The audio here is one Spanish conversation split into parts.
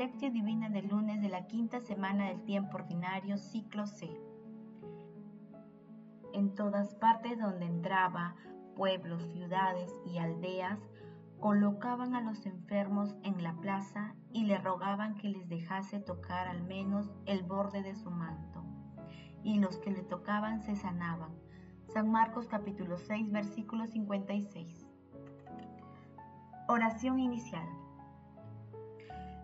Lectio Divina del lunes de la quinta semana del tiempo ordinario, ciclo C. En todas partes donde entraba, pueblos, ciudades y aldeas, colocaban a los enfermos en la plaza y le rogaban que les dejase tocar al menos el borde de su manto. Y los que le tocaban se sanaban. San Marcos capítulo 6 versículo 56. Oración inicial.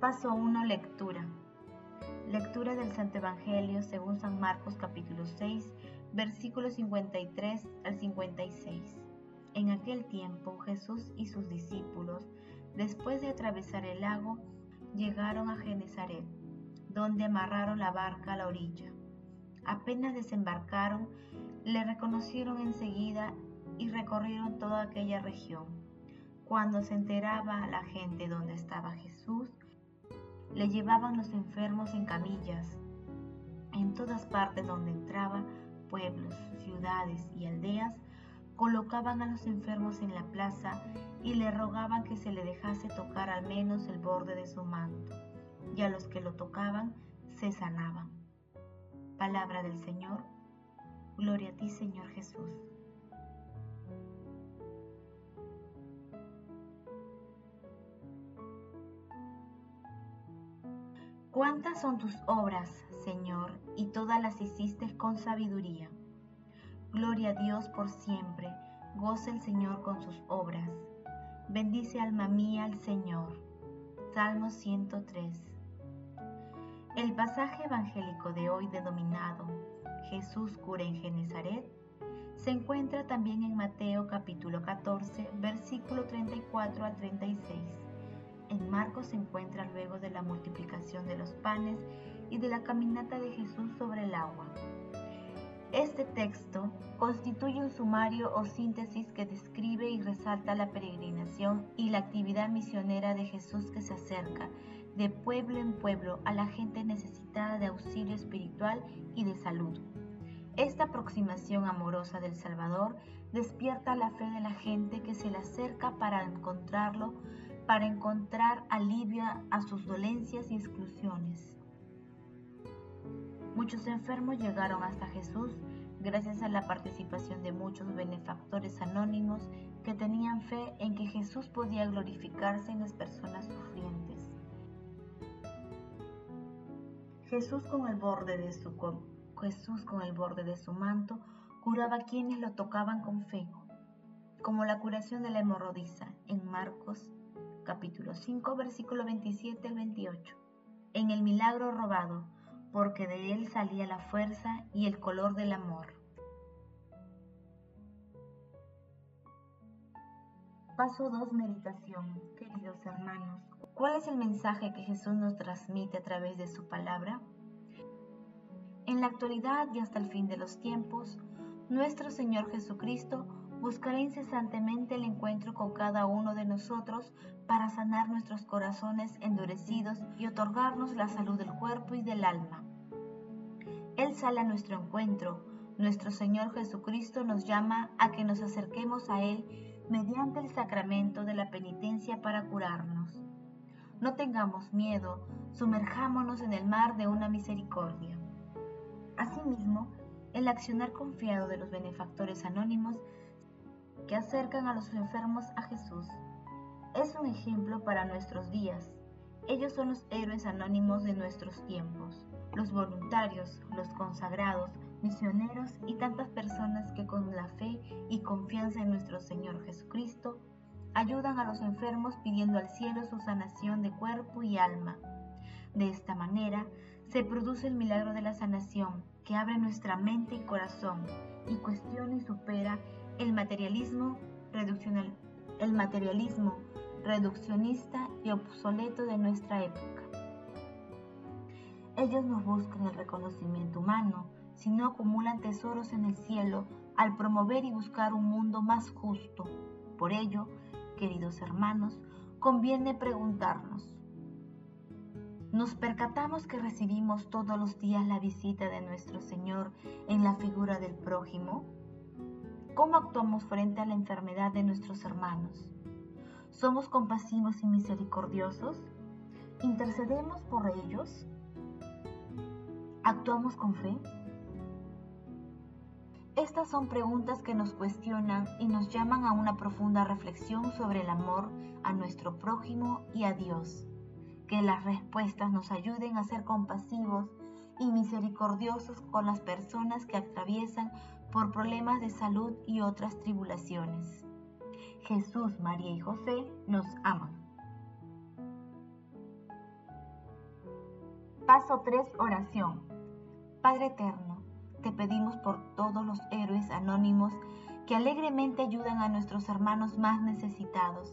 Paso 1. Lectura. Lectura del Santo Evangelio según San Marcos capítulo 6, versículos 53 al 56. En aquel tiempo Jesús y sus discípulos, después de atravesar el lago, llegaron a Genezaret, donde amarraron la barca a la orilla. Apenas desembarcaron, le reconocieron enseguida y recorrieron toda aquella región. Cuando se enteraba la gente donde estaba Jesús, le llevaban los enfermos en camillas. En todas partes donde entraba, pueblos, ciudades y aldeas, colocaban a los enfermos en la plaza y le rogaban que se le dejase tocar al menos el borde de su manto, y a los que lo tocaban se sanaban. Palabra del Señor, gloria a ti Señor Jesús. Cuántas son tus obras, Señor, y todas las hiciste con sabiduría. Gloria a Dios por siempre, goza el Señor con sus obras. Bendice alma mía al Señor. Salmo 103. El pasaje evangélico de hoy denominado Jesús cura en Genezaret se encuentra también en Mateo capítulo 14, versículo 34 a 36 en Marcos se encuentra luego de la multiplicación de los panes y de la caminata de Jesús sobre el agua. Este texto constituye un sumario o síntesis que describe y resalta la peregrinación y la actividad misionera de Jesús que se acerca de pueblo en pueblo a la gente necesitada de auxilio espiritual y de salud. Esta aproximación amorosa del Salvador despierta la fe de la gente que se le acerca para encontrarlo para encontrar alivio a sus dolencias y exclusiones. Muchos enfermos llegaron hasta Jesús gracias a la participación de muchos benefactores anónimos que tenían fe en que Jesús podía glorificarse en las personas sufrientes. Jesús con el borde de su, Jesús con el borde de su manto curaba a quienes lo tocaban con fe, como la curación de la hemorroidiza en Marcos capítulo 5, versículo 27 al 28. En el milagro robado, porque de él salía la fuerza y el color del amor. Paso 2, meditación. Queridos hermanos, ¿cuál es el mensaje que Jesús nos transmite a través de su palabra? En la actualidad y hasta el fin de los tiempos, nuestro Señor Jesucristo buscará incesantemente el encuentro con cada uno de nosotros para sanar nuestros corazones endurecidos y otorgarnos la salud del cuerpo y del alma. Él sale a nuestro encuentro. Nuestro Señor Jesucristo nos llama a que nos acerquemos a Él mediante el sacramento de la penitencia para curarnos. No tengamos miedo, sumerjámonos en el mar de una misericordia. Asimismo, el accionar confiado de los benefactores anónimos que acercan a los enfermos a Jesús. Es un ejemplo para nuestros días. Ellos son los héroes anónimos de nuestros tiempos, los voluntarios, los consagrados, misioneros y tantas personas que con la fe y confianza en nuestro Señor Jesucristo ayudan a los enfermos pidiendo al cielo su sanación de cuerpo y alma. De esta manera se produce el milagro de la sanación que abre nuestra mente y corazón y cuestiona y supera el materialismo, materialismo reduccionista y obsoleto de nuestra época. Ellos no buscan el reconocimiento humano, sino acumulan tesoros en el cielo al promover y buscar un mundo más justo. Por ello, queridos hermanos, conviene preguntarnos, ¿nos percatamos que recibimos todos los días la visita de nuestro Señor en la figura del prójimo? ¿Cómo actuamos frente a la enfermedad de nuestros hermanos? ¿Somos compasivos y misericordiosos? ¿Intercedemos por ellos? ¿Actuamos con fe? Estas son preguntas que nos cuestionan y nos llaman a una profunda reflexión sobre el amor a nuestro prójimo y a Dios. Que las respuestas nos ayuden a ser compasivos y misericordiosos con las personas que atraviesan por problemas de salud y otras tribulaciones. Jesús, María y José nos aman. Paso 3. Oración. Padre Eterno, te pedimos por todos los héroes anónimos que alegremente ayudan a nuestros hermanos más necesitados,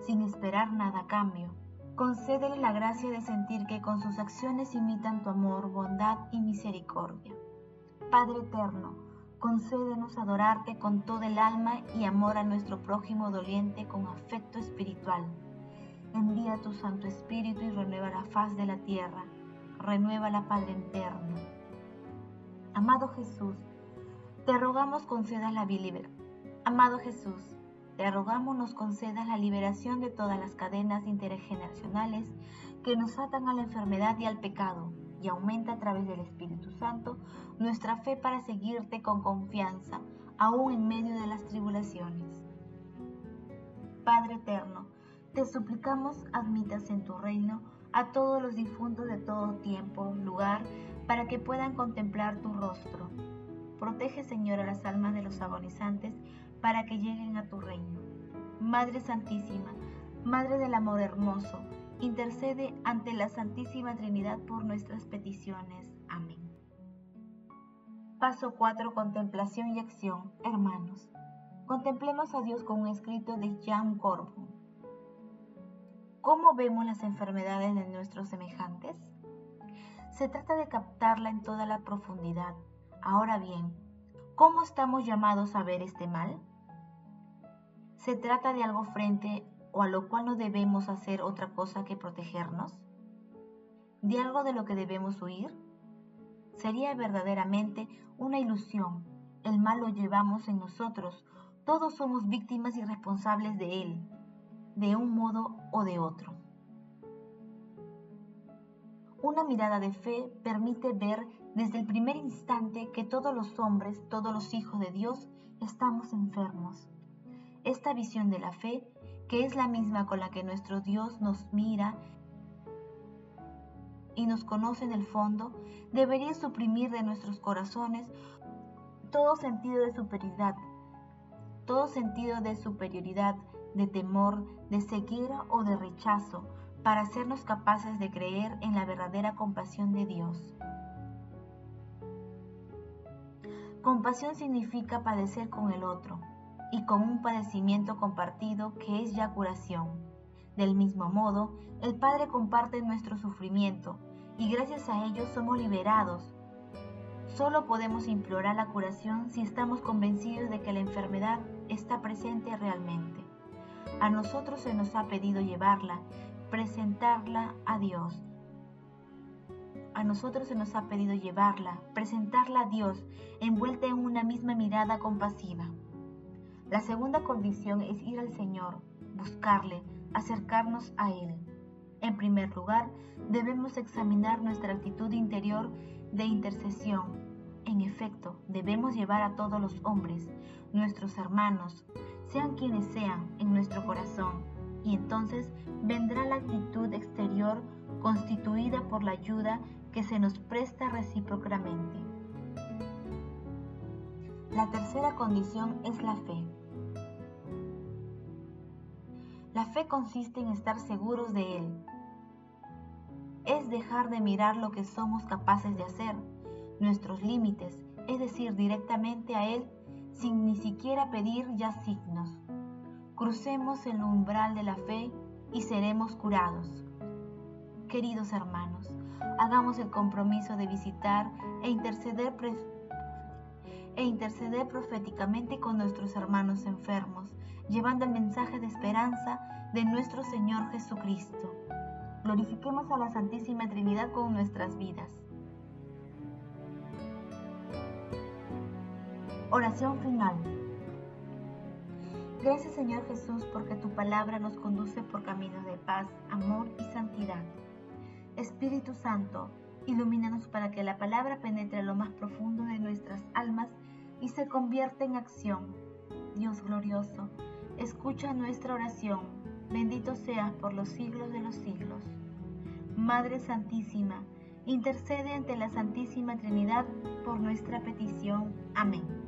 sin esperar nada a cambio. Concédele la gracia de sentir que con sus acciones imitan tu amor, bondad y misericordia. Padre Eterno, concédenos adorarte con todo el alma y amor a nuestro prójimo doliente con afecto espiritual. Envía tu Santo Espíritu y renueva la faz de la tierra. Renueva la Padre eterno. Amado Jesús, te rogamos concedas la liberación. Amado Jesús, te rogamos nos concedas la liberación de todas las cadenas intergeneracionales que nos atan a la enfermedad y al pecado y aumenta a través del Espíritu Santo nuestra fe para seguirte con confianza, aún en medio de las tribulaciones. Padre eterno, te suplicamos admitas en tu reino a todos los difuntos de todo tiempo, lugar, para que puedan contemplar tu rostro. Protege, Señor, a las almas de los agonizantes para que lleguen a tu reino. Madre Santísima, Madre del Amor Hermoso, intercede ante la Santísima Trinidad por nuestras peticiones. Amén. Paso 4. Contemplación y acción. Hermanos, contemplemos a Dios con un escrito de Jean Corbon. ¿Cómo vemos las enfermedades de nuestros semejantes? Se trata de captarla en toda la profundidad. Ahora bien, ¿cómo estamos llamados a ver este mal? ¿Se trata de algo frente o a lo cual no debemos hacer otra cosa que protegernos? ¿De algo de lo que debemos huir? Sería verdaderamente una ilusión. El mal lo llevamos en nosotros. Todos somos víctimas y responsables de él, de un modo o de otro. Una mirada de fe permite ver desde el primer instante que todos los hombres, todos los hijos de Dios, estamos enfermos. Esta visión de la fe que es la misma con la que nuestro Dios nos mira y nos conoce en el fondo, debería suprimir de nuestros corazones todo sentido de superioridad, todo sentido de superioridad, de temor, de ceguera o de rechazo, para hacernos capaces de creer en la verdadera compasión de Dios. Compasión significa padecer con el otro, y con un padecimiento compartido que es ya curación. Del mismo modo, el Padre comparte nuestro sufrimiento y gracias a ello somos liberados. Solo podemos implorar la curación si estamos convencidos de que la enfermedad está presente realmente. A nosotros se nos ha pedido llevarla, presentarla a Dios. A nosotros se nos ha pedido llevarla, presentarla a Dios, envuelta en una misma mirada compasiva. La segunda condición es ir al Señor, buscarle, acercarnos a Él. En primer lugar, debemos examinar nuestra actitud interior de intercesión. En efecto, debemos llevar a todos los hombres, nuestros hermanos, sean quienes sean, en nuestro corazón, y entonces vendrá la actitud exterior constituida por la ayuda que se nos presta recíprocamente. La tercera condición es la fe. La fe consiste en estar seguros de Él. Es dejar de mirar lo que somos capaces de hacer, nuestros límites, es decir, directamente a Él sin ni siquiera pedir ya signos. Crucemos el umbral de la fe y seremos curados. Queridos hermanos, hagamos el compromiso de visitar e interceder, e interceder proféticamente con nuestros hermanos enfermos, llevando el mensaje de esperanza de nuestro Señor Jesucristo. Glorifiquemos a la Santísima Trinidad con nuestras vidas. Oración final. Gracias Señor Jesús porque tu palabra nos conduce por caminos de paz, amor y santidad. Espíritu Santo, ilumínanos para que la palabra penetre lo más profundo de nuestras almas y se convierta en acción. Dios glorioso, escucha nuestra oración. Bendito seas por los siglos de los siglos. Madre Santísima, intercede ante la Santísima Trinidad por nuestra petición. Amén.